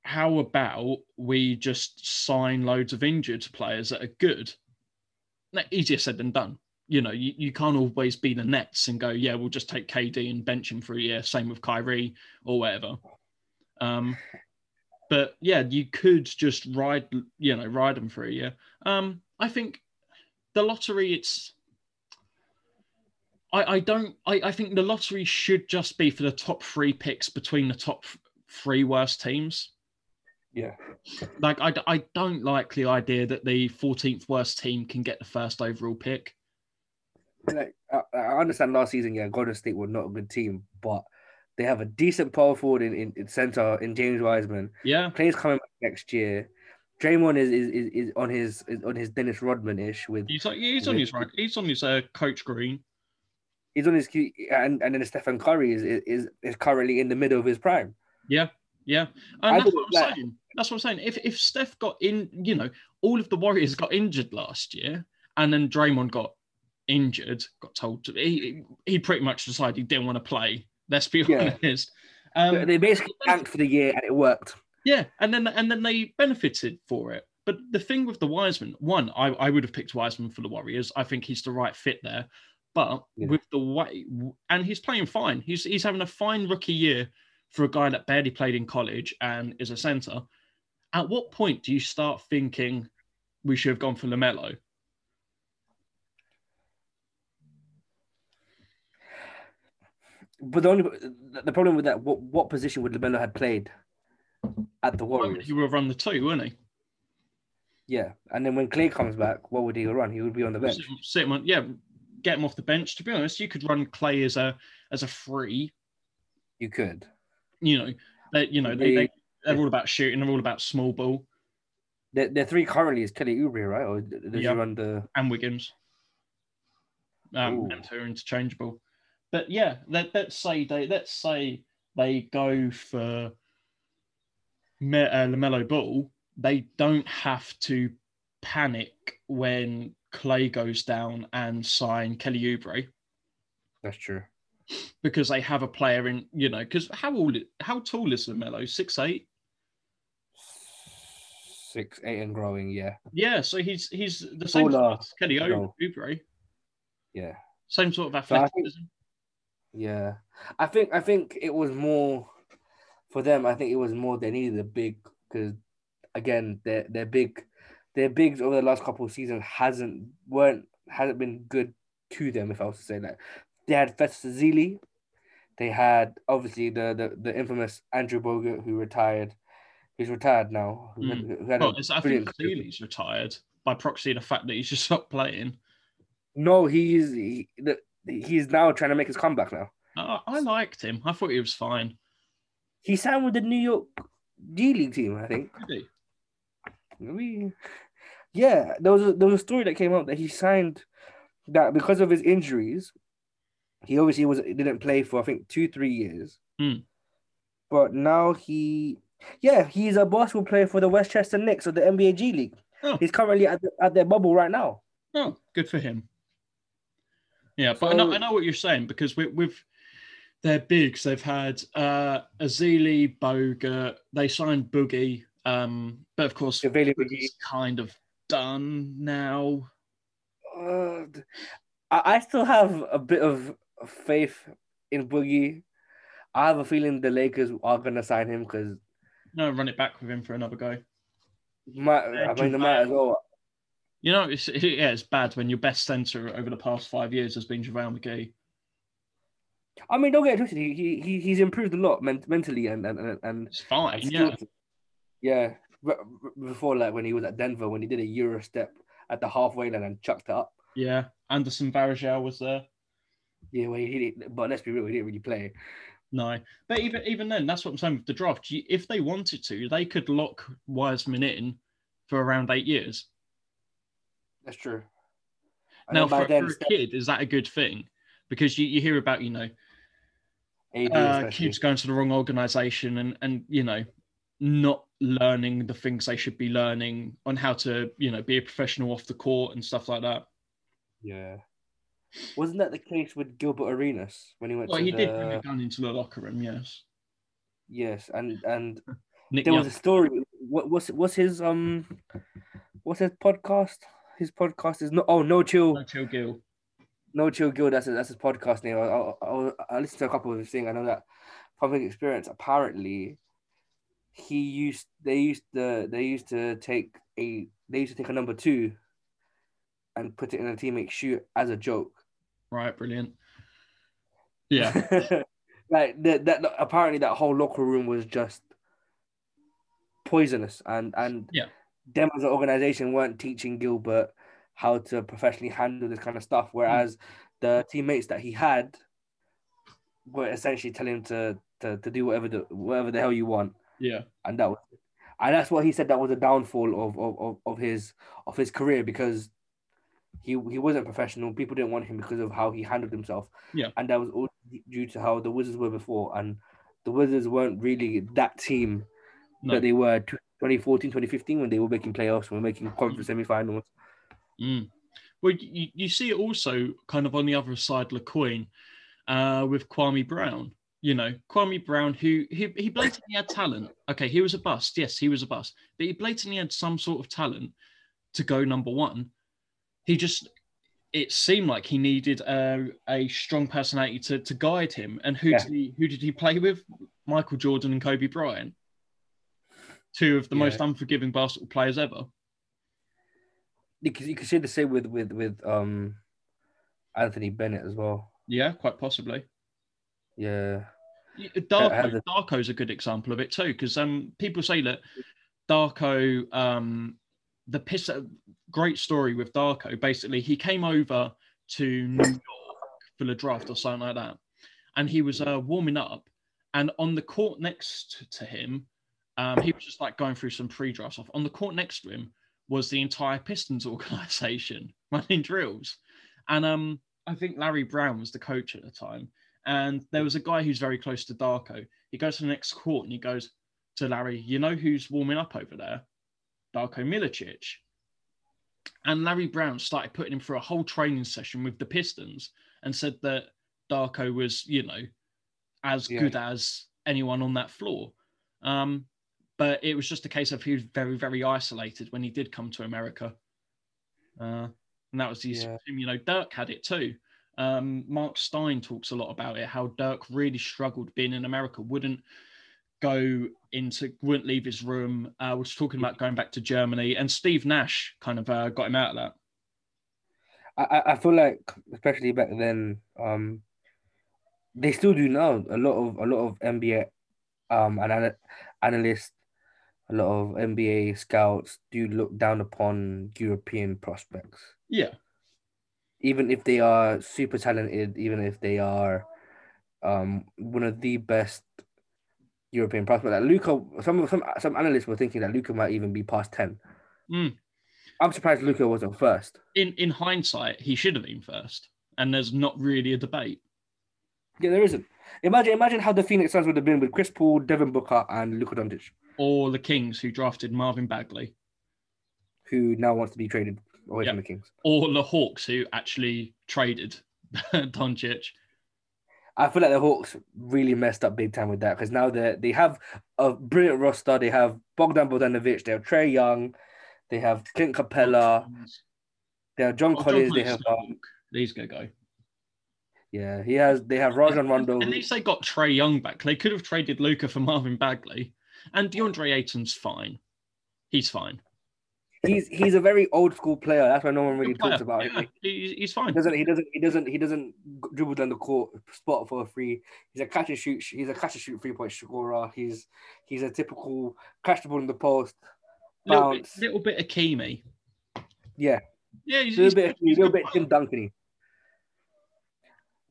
how about we just sign loads of injured players that are good Now, easier said than done you know, you, you can't always be the Nets and go, yeah, we'll just take KD and bench him for a year. Same with Kyrie or whatever. Um, but yeah, you could just ride, you know, ride them for a year. Um, I think the lottery, it's. I, I don't. I, I think the lottery should just be for the top three picks between the top three worst teams. Yeah. Like I, I don't like the idea that the 14th worst team can get the first overall pick. Like I, I understand last season, yeah, Golden State were not a good team, but they have a decent power forward in, in, in center in James Wiseman. Yeah. Clay's coming back next year. Draymond is is, is, is on his is on his Dennis Rodman ish with He's like he's on his. He's on his uh, coach green. he's on his and and then Stephen Curry is is is currently in the middle of his prime. Yeah, yeah, I and that's what I'm that- saying. That's what I'm saying. If if Steph got in, you know, all of the Warriors got injured last year, and then Draymond got injured, got told to. He he pretty much decided he didn't want to play. Let's be <laughs> Yeah. honest. Um, they basically tanked for the year and it worked. yeah, and then and then they benefited for it. But the thing with the Wiseman, one, I, I would have picked Wiseman for the Warriors. I think he's the right fit there. But Yeah. with the way, and he's playing fine. He's he's having a fine rookie year for a guy that barely played in college and is a center. At what point do you start thinking we should have gone for Lamelo? But the only the problem with that, what what position would Lamelo had played at the Warriors? He would have run the two, wouldn't he? Yeah, and then when Clay comes back, what would he run? He would be on the bench. Sit, him on, yeah, get him off the bench. To be honest, you could run Clay as a as a free. You could. You know, they, you know they, They- they they're all about shooting. They're all about small ball. The the three currently is Kelly Oubre, right? Or does Yeah. he run the? and Wiggins. Um, Ooh. and two are interchangeable. But yeah, let, let's say they let's say they go for Me- uh, Lamelo Ball. They don't have to panic when Clay goes down and sign Kelly Oubre That's true. because they have a player in. You know, because how old? How tall is Lamelo? Six eight. Six, eight, and growing. Yeah, Yeah, so he's he's the same Taller, sort as Kelly no. Oubre. yeah, Same sort of So athleticism. Yeah. I think I think it was more for them. I think it was more they needed a big because again, their their big their bigs over the last couple of seasons hasn't weren't hasn't been good to them. If I was to say that, they had Festus Ezeli. They had obviously the, the the infamous Andrew Bogut who retired. He's retired now. Who had, hmm. who had Well, it's, I think Ezeli's retired by proxy the fact that he's just stopped playing. No, he's he, the, he's now trying to make his comeback now. Uh, I liked him. I thought he was fine. He signed with the New York G League team, I think. Did he? We, yeah, there was a, there was a story that came out that he signed that because of his injuries, he obviously was didn't play for I think two three years. Hmm. But now he, yeah, he's a basketball player for the Westchester Knicks of the NBA G League. Oh. He's currently at the, at their bubble right now. Oh, good for him. Yeah, but I, know, I know what you're saying because with, with their bigs, they've had uh, Ezeli, Boga, they signed Boogie, um, but of course, McGee. Boogie's kind of done now. Uh, I, I still have a bit of faith in Boogie. I have a feeling the Lakers are gonna sign him because No, run it back with him for another go. might I mean they might as well. You know, it's, <laughs> yeah, it's bad when your best centre over the past five years has been JaVale McGee. I mean, don't get it twisted. He, he he- he's improved a lot men- mentally and and and, It's fine, and yeah. yeah. Re- re- Before like when he was at Denver, when he did a Euro step at the halfway line and chucked it up. Yeah, Anderson Varejao was there. Yeah, well, he didn't, but let's be real, he didn't really play. No, but even even then, that's what I'm saying with the draft. If they wanted to, they could lock Wiseman in for around eight years. That's true. And now, for, for a kid, is that a good thing? Because you, you hear about you know uh, kids going to the wrong organization and and you know not learning the things they should be learning on how to you know be a professional off the court and stuff like that. Yeah. Wasn't that the case with Gilbert Arenas when he went Well, he the... did bring a gun into the locker room, yes. Yes, and and <laughs> there Young. was a story. What what's what's his um, what's his podcast? His podcast is no oh no chill No Chill Gil. No Chill Gil. That's that's his podcast name. I I, I, listened to a couple of his things. I know that public experience. Apparently, he used they used to they used to take a they used to take a number two and put it in a teammate shoe as a joke. Right, brilliant. Yeah. <laughs> like that, that apparently that whole locker room was just poisonous and and Yeah. Them as an organization weren't teaching Gilbert how to professionally handle this kind of stuff whereas hmm. the teammates that he had were essentially telling him to to, to do whatever the whatever the hell you want yeah. and that was and that's what he said that was a downfall of of, of, of his of his career because he he wasn't professional people didn't want him because of how he handled himself Yeah. and that was all due to how the wizards were before and the wizards weren't really that team No. that they were 2014 2015 when they were making playoffs when making conference semifinals Mm. Well, you, you see it also kind of on the other side of the coin uh, with Kwame Brown. You know, Kwame Brown, who he, he blatantly had talent. Okay, he was a bust. Yes, he was a bust. But he blatantly had some sort of talent to go number one. He just, it seemed like he needed a, a strong personality to, to guide him. And who, Yeah. did he, who did he play with? Michael Jordan and Kobe Bryant. Two of the Yeah. most unforgiving basketball players ever. you could, you could say the same with with with um Anthony Bennett as well Yeah, quite possibly. yeah Darko, the- Darko's a good example of it too, because um, people say that Darko, um, the piss, great story with Darko. Basically, he came over to New York for the draft or something like that, and he was uh, warming up, and on the court next to him, um, he was just like going through some pre-draft stuff. On the court next to him was the entire Pistons <laughs> organization <laughs> running drills, and um, I think Larry Brown was the coach at the time. And there was a guy who's very close to Darko. He goes to the next court and he goes to Larry, you know who's warming up over there? Darko Milicic. And Larry Brown started putting him through a whole training session with the Pistons and said that Darko was, you know, as Yeah. good as anyone on that floor. Um, but it was just a case of he was very, very isolated when he did come to America. Uh, and that was his, Yeah. you know, Dirk had it too. Um, Marc Stein talks a lot about it, how Dirk really struggled being in America, wouldn't go into, wouldn't leave his room, uh, was talking about going back to Germany, and Steve Nash kind of uh, got him out of that. I, I- feel like especially back then, um, they still do now. A lot of a lot of NBA um anal- analysts, a lot of NBA scouts do look down upon European prospects, Yeah, even if they are super talented, even if they are um one of the best European prospects. Like Luka, some some some analysts were thinking that Luka might even be past ten. Mm. I'm surprised Luka wasn't first. in in hindsight, he should have been first, and there's not really a debate. Yeah, there isn't. Imagine, imagine how the Phoenix Suns would have been with Chris Paul, Devin Booker, and Luka Doncic, Or the Kings, who drafted Marvin Bagley, who now wants to be traded away Yeah. from the Kings. or the Hawks, who actually traded <laughs> Doncic. I feel like the Hawks really messed up big time with that because now they they have a brilliant roster. They have Bogdan Bogdanovic, they have Trae Young, they have Clint Capela, they have John Oh, John Collins, they have um, He's gonna go. yeah, he has they have Rajon Rondo. At least they got Trae Young back. They could have traded Luka for Marvin Bagley, and DeAndre Ayton's fine. He's fine. He's he's a very old school player. That's why no one really talks about Yeah, him. he- he's He fine. doesn't. He doesn't. He doesn't. He doesn't dribble down the court, spot for a free. He's a catch and shoot. He's a catch and shoot three point scorer. He's he's a typical catch the ball in the post, Little bit, little bit of Kimi. Yeah, Yeah, a he's, little he's, bit, a he's little bit player. Tim Duncany.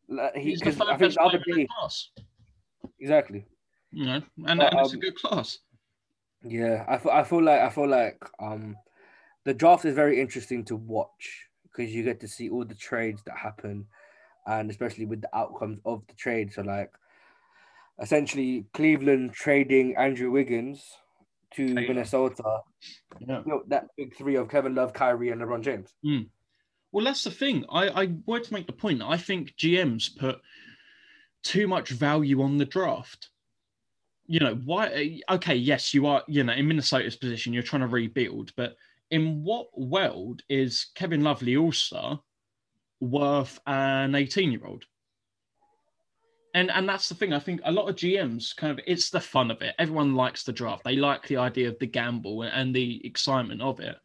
Like, he, He's the I think the other day, class. exactly. You know, and, But, and it's a um, good class. Yeah, I feel, I feel like I feel like um, the draft is very interesting to watch because you get to see all the trades that happen, and especially with the outcomes of the trade. So like, essentially, Cleveland trading Andrew Wiggins to Taylor. Minnesota. Yeah. You know, that big three of Kevin Love, Kyrie, and LeBron James. Well, that's the thing. I, I wanted to make the point. I think GMs put too much value on the draft. You know, why? Eh, okay, yes, you are, you know, in Minnesota's position, you're trying to rebuild, but in what world is Kevin Lovely Star worth an 18 year old. And, and that's the thing. I think a lot of GMs kind of it's the fun of it. Everyone likes the draft. They like the idea of the gamble and the excitement of it.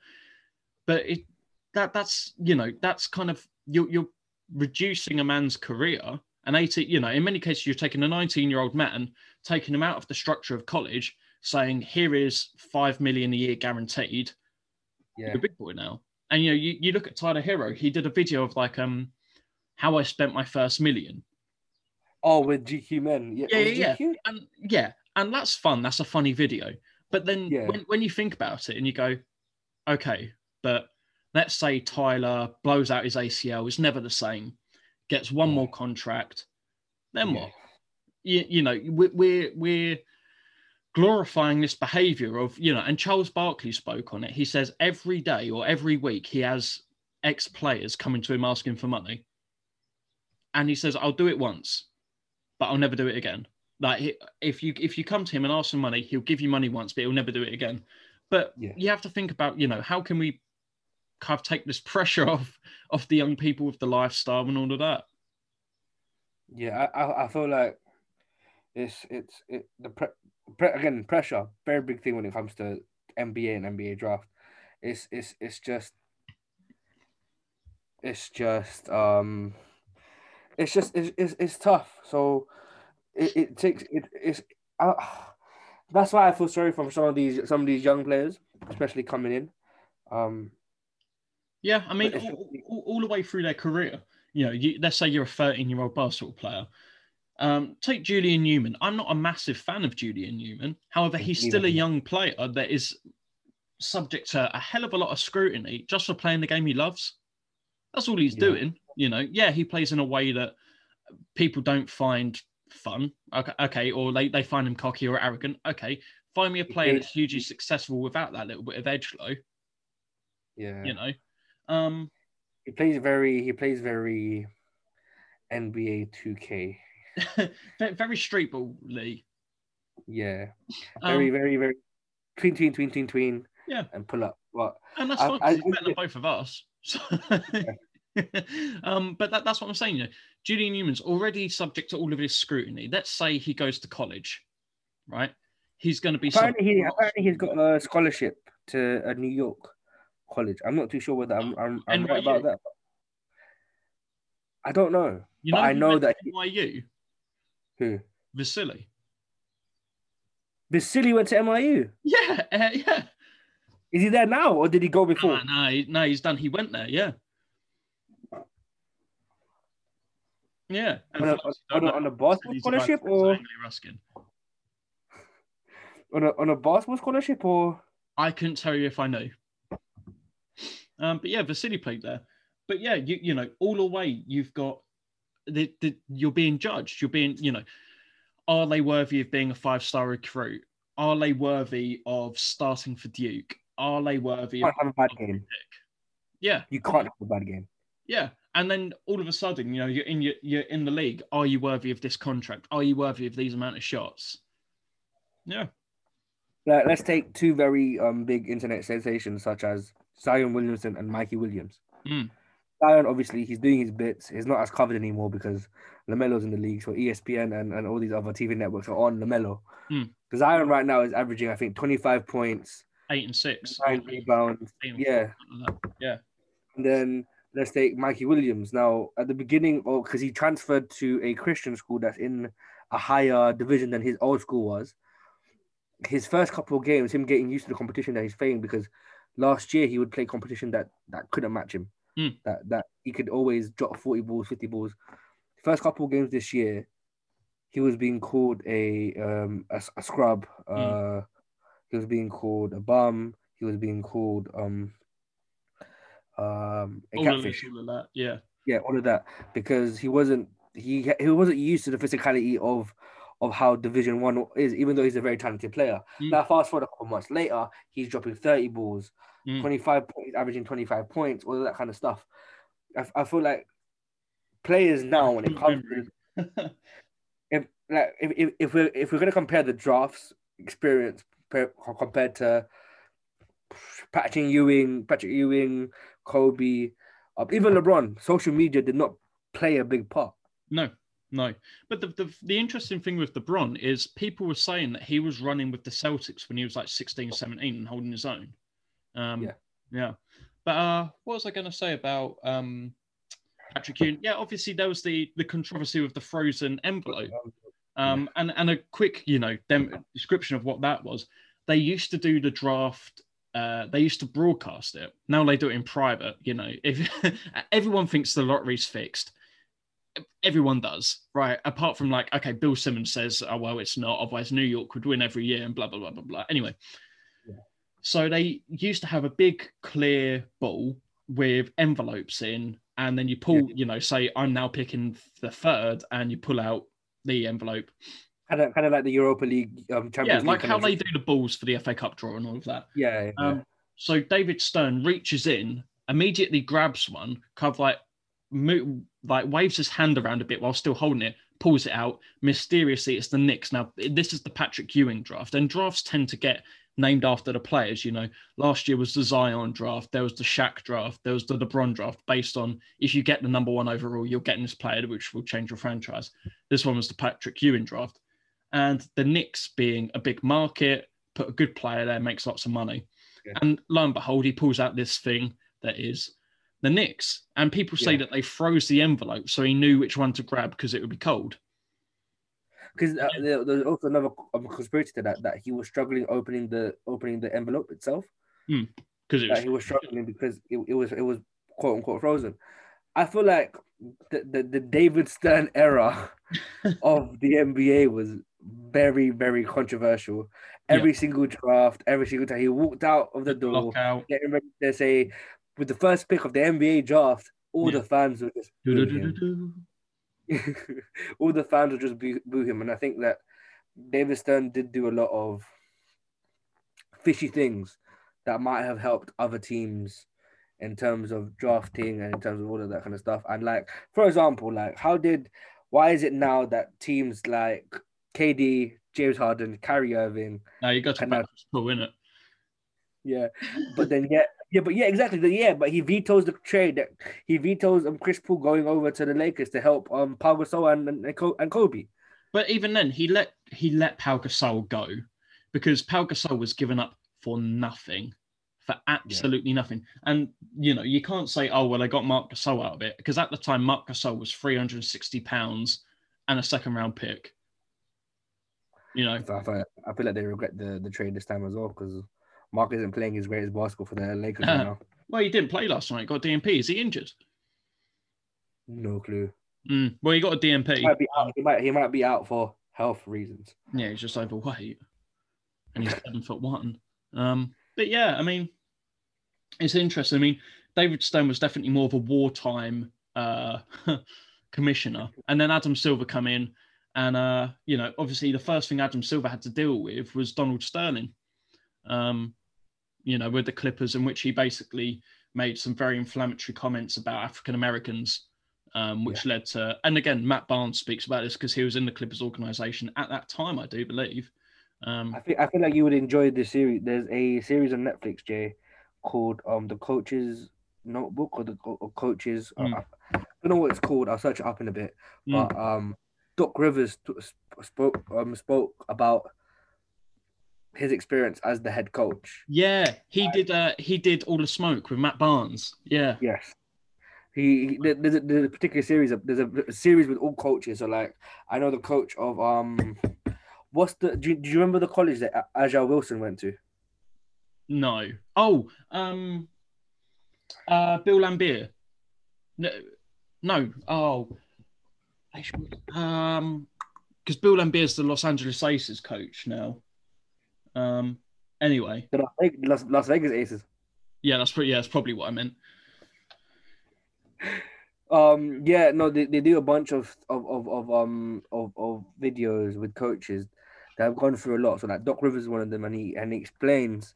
But it that that's you know that's kind of you're you're reducing a man's career. An 18, you know, in many cases you're taking a 19 year old man, taking him out of the structure of college, saying here is five million a year guaranteed. Yeah. You're a big boy now. And you know, you, you look at Tyler Herro, he did a video of like um how I spent my first million. Oh, with GQ men. Yeah, Yeah, yeah, And yeah, and that's fun. That's a funny video. But then Yeah. when, when you think about it and you go, okay, but let's say Tyler blows out his ACL, is never the same, gets one more contract, then what? You, you know, we- we're we're glorifying this behavior of you know, and Charles Barkley spoke on it. He says every day or every week he has ex players coming to him asking for money, and he says, "I'll do it once, but I'll never do it again." Like if you if you come to him and ask for money, he'll give you money once, but he'll never do it again. But Yeah. you have to think about, you know, how can we kind of take this <laughs> pressure off off the young people with the lifestyle and all of that? Yeah, I, I, I feel like it's it's it the pre, pre, again pressure very big thing when it comes to NBA and NBA draft. It's it's it's just it's just um it's just it's it's, it's tough. So it, it takes it it's uh, that's why I feel sorry for some of these some of these young players, especially coming in. Um, Yeah, I mean, all, all, all the way through their career, you know, you, let's say you're a 13 year old basketball player. Um, take Julian Newman. I'm not a massive fan of Julian Newman. However, he's still a young player that is subject to a hell of a lot of scrutiny just for playing the game he loves. That's all he's Yeah. doing. You know, yeah, he plays in a way that people don't find fun. Okay, okay or they, they find him cocky or arrogant. Okay, find me a player that's hugely successful without that little bit of edge, though. yeah, You know, um, he plays very he plays very NBA two K. <laughs> Very street ball Lee. Yeah, Um, very very very tween tween tween tween tween. Yeah. and pull up. But and that's I- fine. I he's think better than both of us. <laughs> So- um, but that, that's what I'm saying. You know, Julian Newman's already subject to all of this scrutiny. Let's say he goes to college, right? He's going to be apparently, he, apparently he's got a scholarship to a New York college. I'm not too sure whether I'm I'm, I'm right about that. I don't know. You but know, I know that NYU Who? Vasily. Vasily went to NYU. Yeah, uh, yeah. Is he there now, or did he go before? No, no, he- no, he's done. He went there. Yeah. Yeah. On, a, for those who on, a, on a basketball Vasily's the vice scholarship, or Ruskin. <laughs> on a, on a basketball scholarship, or I couldn't tell you if I knew. Um, but yeah, Vasily played there. But yeah, you you know, all the way you've got the, the you're being judged. You're being, you know, are they worthy of being a five star recruit? Are they worthy of starting for Duke? Are they worthy you of can't have a bad game. yeah, You can't have a bad game. yeah. And then all of a sudden, you know, you're in your, you're in the league. Are you worthy of this contract? Are you worthy of these amount of shots? Yeah. Let's take two very um big internet sensations such as Zion Williamson and Mikey Williams. Mm. Zion, obviously, he's doing his bits. He's not as covered anymore because Lamelo's in the league. So ESPN and, and all these other TV networks are on Lamelo. Mm. Zion right now is averaging, I think, 25 points, Eight and six. nine rebounds. Yeah. like. Yeah. And then let's take Mikey Williams. Now, at the beginning, because he transferred to a Christian school that's in a higher division than his old school was. His first couple of games, him getting used to the competition that he's playing, because last year he would play competition that that couldn't match him. Hmm. That that he could always drop forty balls, fifty balls. First couple of games this year, he was being called a um a, a scrub. Uh, he was being called a bum. He was being called um um a All catfish. all of that. Yeah. Yeah, all of that because he wasn't he he wasn't used to the physicality of of how Division One is, even though he's a very talented player. Mm. Now, fast forward a couple months later, he's dropping thirty balls, Mm. twenty five points, averaging twenty five points, all that kind of stuff. I, I feel like players now when it comes to <laughs> if like if, if, if we're if we're gonna compare the drafts experience per, compared to Patrick Ewing, Patrick Ewing, Kobe, Uh, even LeBron, social media did not play a big part. No, no. But the, the the interesting thing with LeBron is people were saying that he was running with the Celtics when he was like 16, 17 and holding his own. Um, Yeah. Yeah. But uh, what was I going to say about um, Patrick Ewing? Yeah, obviously there was the the controversy with the frozen envelope. Um, and and a quick, you know, dem- description of what that was. They used to do the draft. Uh, they used to broadcast it. Now they do it in private. You know, if <laughs> everyone thinks the lottery's fixed, everyone does, right? Apart from like, okay, Bill Simmons says, "Oh well, it's not." Otherwise, New York would win every year, and blah blah blah blah blah. Anyway, Yeah. so they used to have a big clear ball with envelopes in, and then you pull. You know, say I'm now picking the third, and you pull out the envelope. Kind of, kind of like the Europa League, um, Champions Yeah, like kind how they do the balls for the FA Cup draw and all of that. Yeah, yeah. Um, so David Stern reaches in, immediately grabs one, kind of like mo- like waves his hand around a bit while still holding it, pulls it out. Mysteriously, it's the Knicks. Now, this is the Patrick Ewing draft, and drafts tend to get named after the players. You know, last year was the Zion draft, there was the Shaq draft, there was the LeBron draft, based on if you get the number one overall, you're getting this player, which will change your franchise. This one was the Patrick Ewing draft. And the Knicks being a big market, put a good player there, makes lots of money. Yeah. And lo and behold, he pulls out this thing that is the Knicks. And people say Yeah. that they froze the envelope so he knew which one to grab because it would be cold. because uh, there, there's also another um, conspiracy to that that he was struggling opening the opening the envelope itself. Because it he was struggling because it, it was it was quote unquote frozen. I feel like the the, the David Stern era <laughs> of the NBA was very very controversial. Every single draft, every single time he walked out of the door, lockout. getting ready to say with the first pick of the NBA draft, all Yeah. the fans were just boo him. Do-do-do-do-do. <laughs> all the fans would just boo, boo him. And I think that David Stern did do a lot of fishy things that might have helped other teams in terms of drafting and in terms of all of that kind of stuff. And like, for example, like how did why is it now that teams like KD, James Harden, Kyrie Irving, Now you got to And now- it. yeah, but then yeah, yeah, but yeah, exactly, yeah, but he vetoes the trade. That he vetoes um Chris Paul going over to the Lakers to help um Pau Gasol and and, and Kobe. But even then, he let he let Pau Gasol go because Pau Gasol was given up for nothing, for absolutely nothing. And you know, you can't say, "Oh, well, I got Marc Gasol out of it," because at the time, Marc Gasol was three hundred and sixty pounds and a second round pick. You know, I I feel like they regret the, the trade this time as well because Marc isn't playing his greatest basketball for the Lakers right now. well, he didn't play last night. Got DMP. Is he injured? No clue. Mm, well, he got a He DMP. might be out. He might he might be out for health reasons. Yeah, he's just overweight, and he's seven foot one. Um, but yeah, I mean, it's interesting. I mean, David Stone was definitely more of a wartime uh, <laughs> commissioner, and then Adam Silver come in, and uh, you know, obviously the first thing Adam Silver had to deal with was Donald Sterling. Um, you know, with the Clippers, in which he basically made some very inflammatory comments about African Americans. Um, which led to, and again, Matt Barnes speaks about this because he was in the Clippers organization at that time, I do believe. Um, I feel I feel like you would enjoy this series. There's a series on Netflix, Jay, called um the Coaches Notebook or the or Coaches. uh, Mm. I don't know what it's called. I'll search it up in a bit. mm, But um, Doc Rivers t- sp- spoke um spoke about his experience as the head coach. yeah, he did. Uh, he did all the smoke with Matt Barnes. Yeah, Yes. He, he there's, a, there's a particular series of there's a, a series with all coaches. So like I know the coach of um what's the do you, do you remember the college that A'ja Wilson went to? no. Oh, um, uh, Bill Laimbeer. No, no. Oh, um, because Bill Laimbeer's the Los Angeles Aces coach now. Um. Anyway, Las Las, Vegas Aces. yeah, that's pretty. Yeah, that's probably what I meant. <sighs> Um yeah, no, they, they do a bunch of of, of, of um of, of videos with coaches that have gone through a lot. So like Doc Rivers is one of them and he and he explains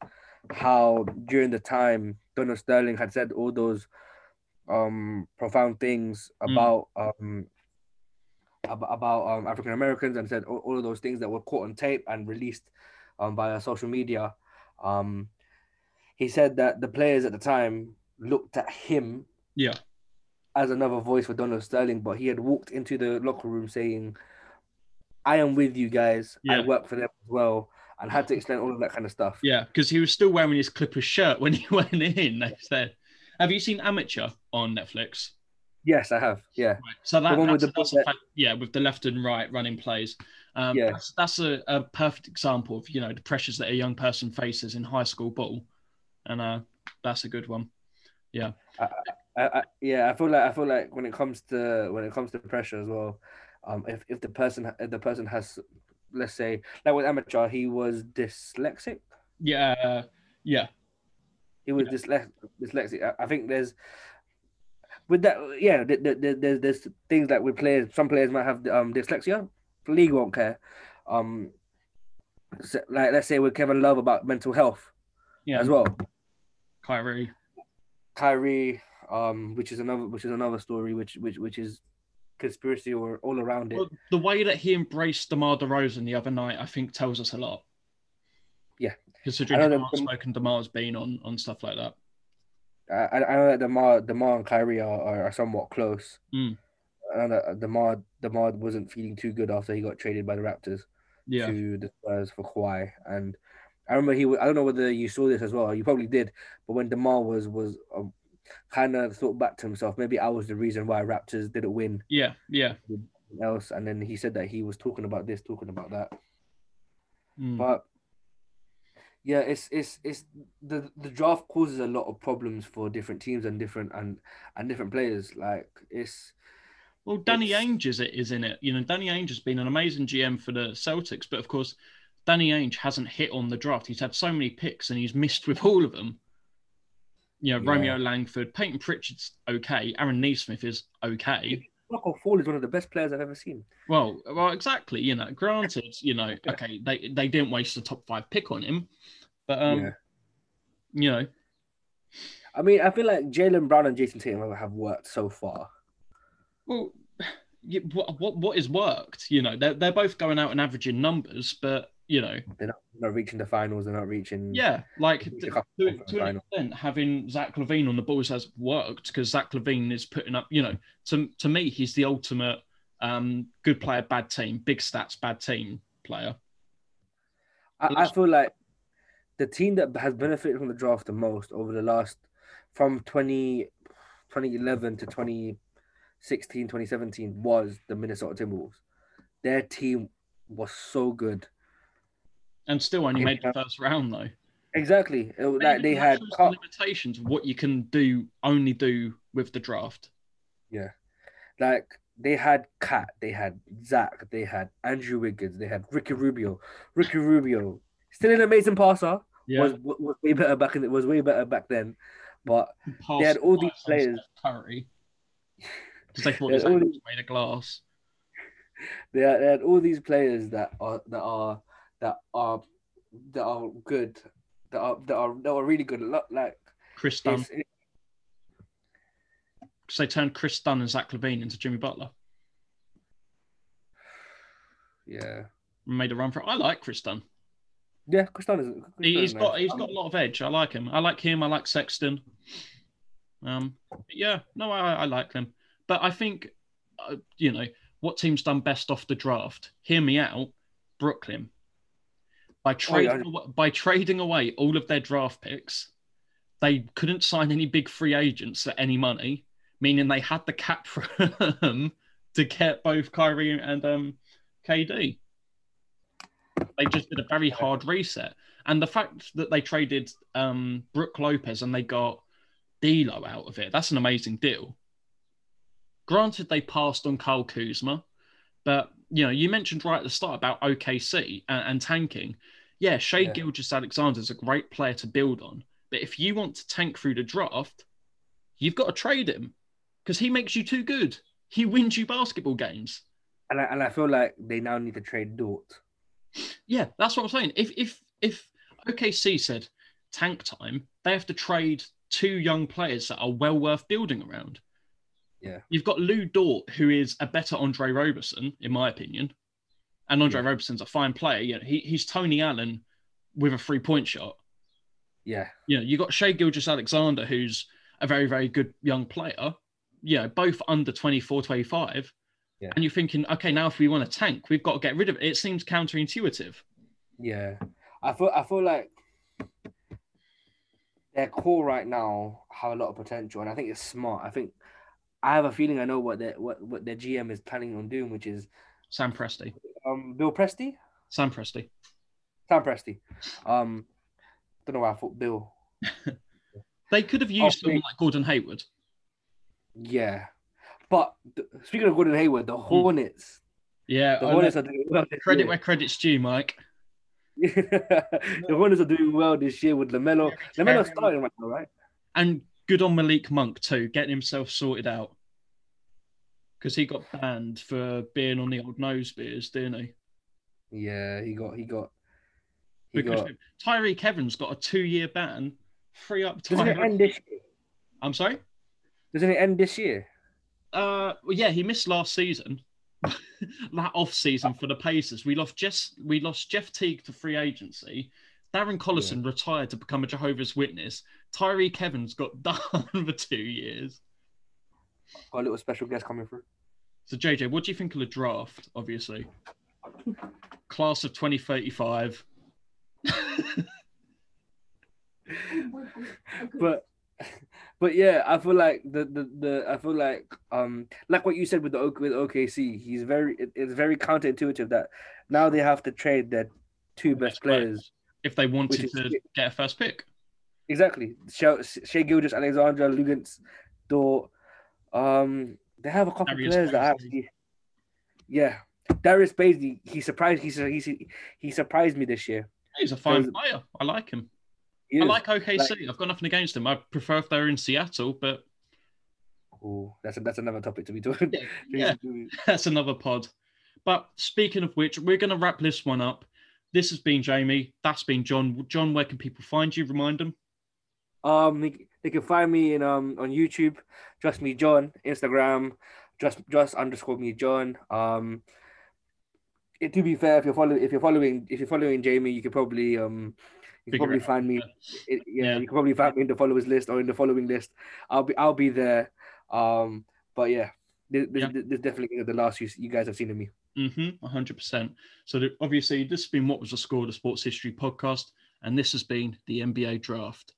how during the time Donald Sterling had said all those um profound things Mm. about um about, about um African Americans and said all, all of those things that were caught on tape and released um via social media. Um he said that the players at the time looked at him Yeah. as another voice for Donald Sterling, but he had walked into the locker room saying, "I am with you guys. I work for them as well," and had to explain all of that kind of stuff. Yeah, because he was still wearing his Clippers shirt when he <laughs> went in. They said, "Have you seen Amateur on Netflix?" Yes, I have. Yeah, Right. So that, The one with the that's ball yeah, with the left and right running plays. Um, Yeah. that's, that's a, a perfect example of you know the pressures that a young person faces in high school ball, and uh, that's a good one. I, I, yeah. I feel like I feel like when it comes to when it comes to pressure as well, um, if if the person if the person has, let's say, like with amateur, he was dyslexic. Yeah, yeah, He was dyslex- dyslexic. I, I think there's with that. Yeah, there, there, there- there's there's things like with players. Some players might have um dyslexia. The league won't care. Um, so, like let's say with Kevin Love about mental health yeah. as well. Kyrie. Kyrie, um, which is another which is another story, which which which is conspiracy or all around it. Well, the way that he embraced DeMar DeRozan the other night, I think, tells us a lot. Yeah. Considering I how know that- outspoken DeMar's been on on stuff like that. I, I know that Demar Demar and Kyrie are, are, are somewhat close. Mm. I know that Demar Demar wasn't feeling too good after he got traded by the Raptors Yeah. to the Spurs for Kawhi, and I remember he. I don't know whether you saw this as well. You probably did, but when Demar was was um, kind of thought back to himself, maybe I was the reason why Raptors didn't win Yeah. Yeah. else, and then he said that he was talking about this, talking about that. Mm. But yeah, it's it's it's the the draft causes a lot of problems for different teams and different and and different players. Like it's Well, Danny It's- Ainge is it is in it. You know, Danny Ainge has been an amazing GM for the Celtics, but of course, Danny Ainge hasn't hit on the draft. He's had so many picks and he's missed with all of them. You know, Yeah. Romeo Langford, Peyton Pritchard's okay, Aaron Nesmith is okay. Rocco Fall is one of the best players I've ever seen. Well, well, exactly. You know, granted, you know, <laughs> okay, they they didn't waste a top five pick on him, but um, yeah, you know, I mean, I feel like Jaylen Brown and Jayson Tatum have worked so far. well, <sighs> what what what is worked? You know, they're they're both going out and averaging numbers, but you know, They're not, not reaching the finals. They're not reaching. Yeah, like to, to an extent, having Zach LaVine on the Bulls has worked because Zach LaVine is putting up. You know, to to me, he's the ultimate um, good player, bad team, big stats, bad team player. I, I feel like the team that has benefited from the draft the most over the last from 20, 2011 to 2016, 2017 was the Minnesota Timberwolves. Their team was so good. And still only made the first round though. Exactly. Uh, it like they had Car- limitations of what you can do, only do with the draft. yeah. Like they had Cat, they had Zach, they had Andrew Wiggins, they had Ricky Rubio. Ricky Rubio, still an amazing passer, Yeah, was was way better back in it was way better back then. But Pass they had all these players. Curry <laughs> because they thought They all was made of glass. <laughs> they had, they had all these players that are that are that are that are good, that are that are that are really good. Like Kris Dunn, it- because they turned Kris Dunn and Zach LaVine into Jimmy Butler. yeah, Made a run for it. I like Kris Dunn. yeah. Kris Dunn is. Chris He, is got he's got a lot of edge. I like him. I like him. I like Sexton. Um, yeah, no, I, I like them. But I think, uh, you know, what team's done best off the draft? Hear me out, Brooklyn. By trading awa- by trading away all of their draft picks, they couldn't sign any big free agents for any money, meaning they had the cap <laughs> room to get both Kyrie and um, KD. They just did a very hard reset. And the fact that they traded um, Brook Lopez and they got D'Lo out of it, that's an amazing deal. Granted, they passed on Kyle Kuzma, but you know, you mentioned right at the start about OKC and, and tanking. Yeah, Shai Yeah. Gilgeous-Alexander is a great player to build on, but if you want to tank through the draft, you've got to trade him because he makes you too good. He wins you basketball games. and I, and I feel like they now need to trade Dort. Yeah, that's what I'm saying. If if if OKC said tank time, they have to trade two young players that are well worth building around. Yeah. You've got Lu Dort, who is a better Andre Roberson, in my opinion. And Andre Yeah. Roberson's a fine player. You know, he, he's Tony Allen with a three point shot. Yeah, You know, you got Shai Gilgeous-Alexander, who's a very, very good young player. you know, both under 24, 25. Yeah. And you're thinking, okay, now if we want to tank, we've got to get rid of it. It seems counterintuitive. Yeah, I feel I feel like their core right now have a lot of potential, and I think it's smart. I think I have a feeling I know what their what, what their GM is planning on doing, which is Sam Presti. um Bill Presti, Sam Presti. Sam Presti. Um, don't know why I thought Bill. <laughs> They could have used Oh, someone like Gordon Hayward. Yeah, but th- speaking of Gordon Hayward, the Hornets, Yeah. the I Hornets are doing well. This Credit year. where credit's due, Mike. <laughs> the Hornets are doing well this year with Lamelo. Lamelo's starting right now, right? And good on Malik Monk too, getting himself sorted out. Because he got banned for being on the old nose beers, didn't he? Yeah, he got he got he Because got. Tyreke Evans got a two-year ban. Free up Doesn't it end this year? I'm sorry. Doesn't it end this year? Uh, well, yeah, he missed last season. <laughs> that off season for the Pacers, we lost Jeff. We lost Jeff Teague to free agency. Darren Collison retired to become a Jehovah's Witness. Tyreke Evans got <laughs> done for two years. Got a little special guest coming through. So JJ, what do you think of the draft? Obviously, <laughs> class of 2035. <laughs> but but yeah, I feel like the, the the I feel like um like what you said with the O- with OKC, he's very it- it's very counterintuitive that now they have to trade their two best players. if they wanted is- to get a first pick. Exactly, Shai, Shai Gilgeous, Alexandra, Luguentz, Dort. Um, they have a couple Darius players that actually, yeah. Darius Bazley, he surprised he he he surprised me this year. He's a fine player. I like him. I like OKC. I've got nothing against him. I prefer if they're in Seattle, but oh, that's a, that's another topic to be doing. yeah, <laughs> <laughs> that's another pod. But speaking of which, we're going to wrap this one up. This has been Jamie. That's been John. John, where can people find you? Remind them. Um, they can find me in um on YouTube, just me John, Instagram, just just underscore me John. Um, it, to be fair, if you're following if you're following if you're following Jamie, you could probably um you can probably find me. It, yeah, Yeah. you can probably find me in the followers list or in the following list. I'll be I'll be there. Um, but yeah, this, this, Yeah. this definitely the last you you guys have seen of me. Mm-hmm, 100%. So that- obviously, this has been What Was the Score, the Sports History podcast, and this has been the NBA Draft.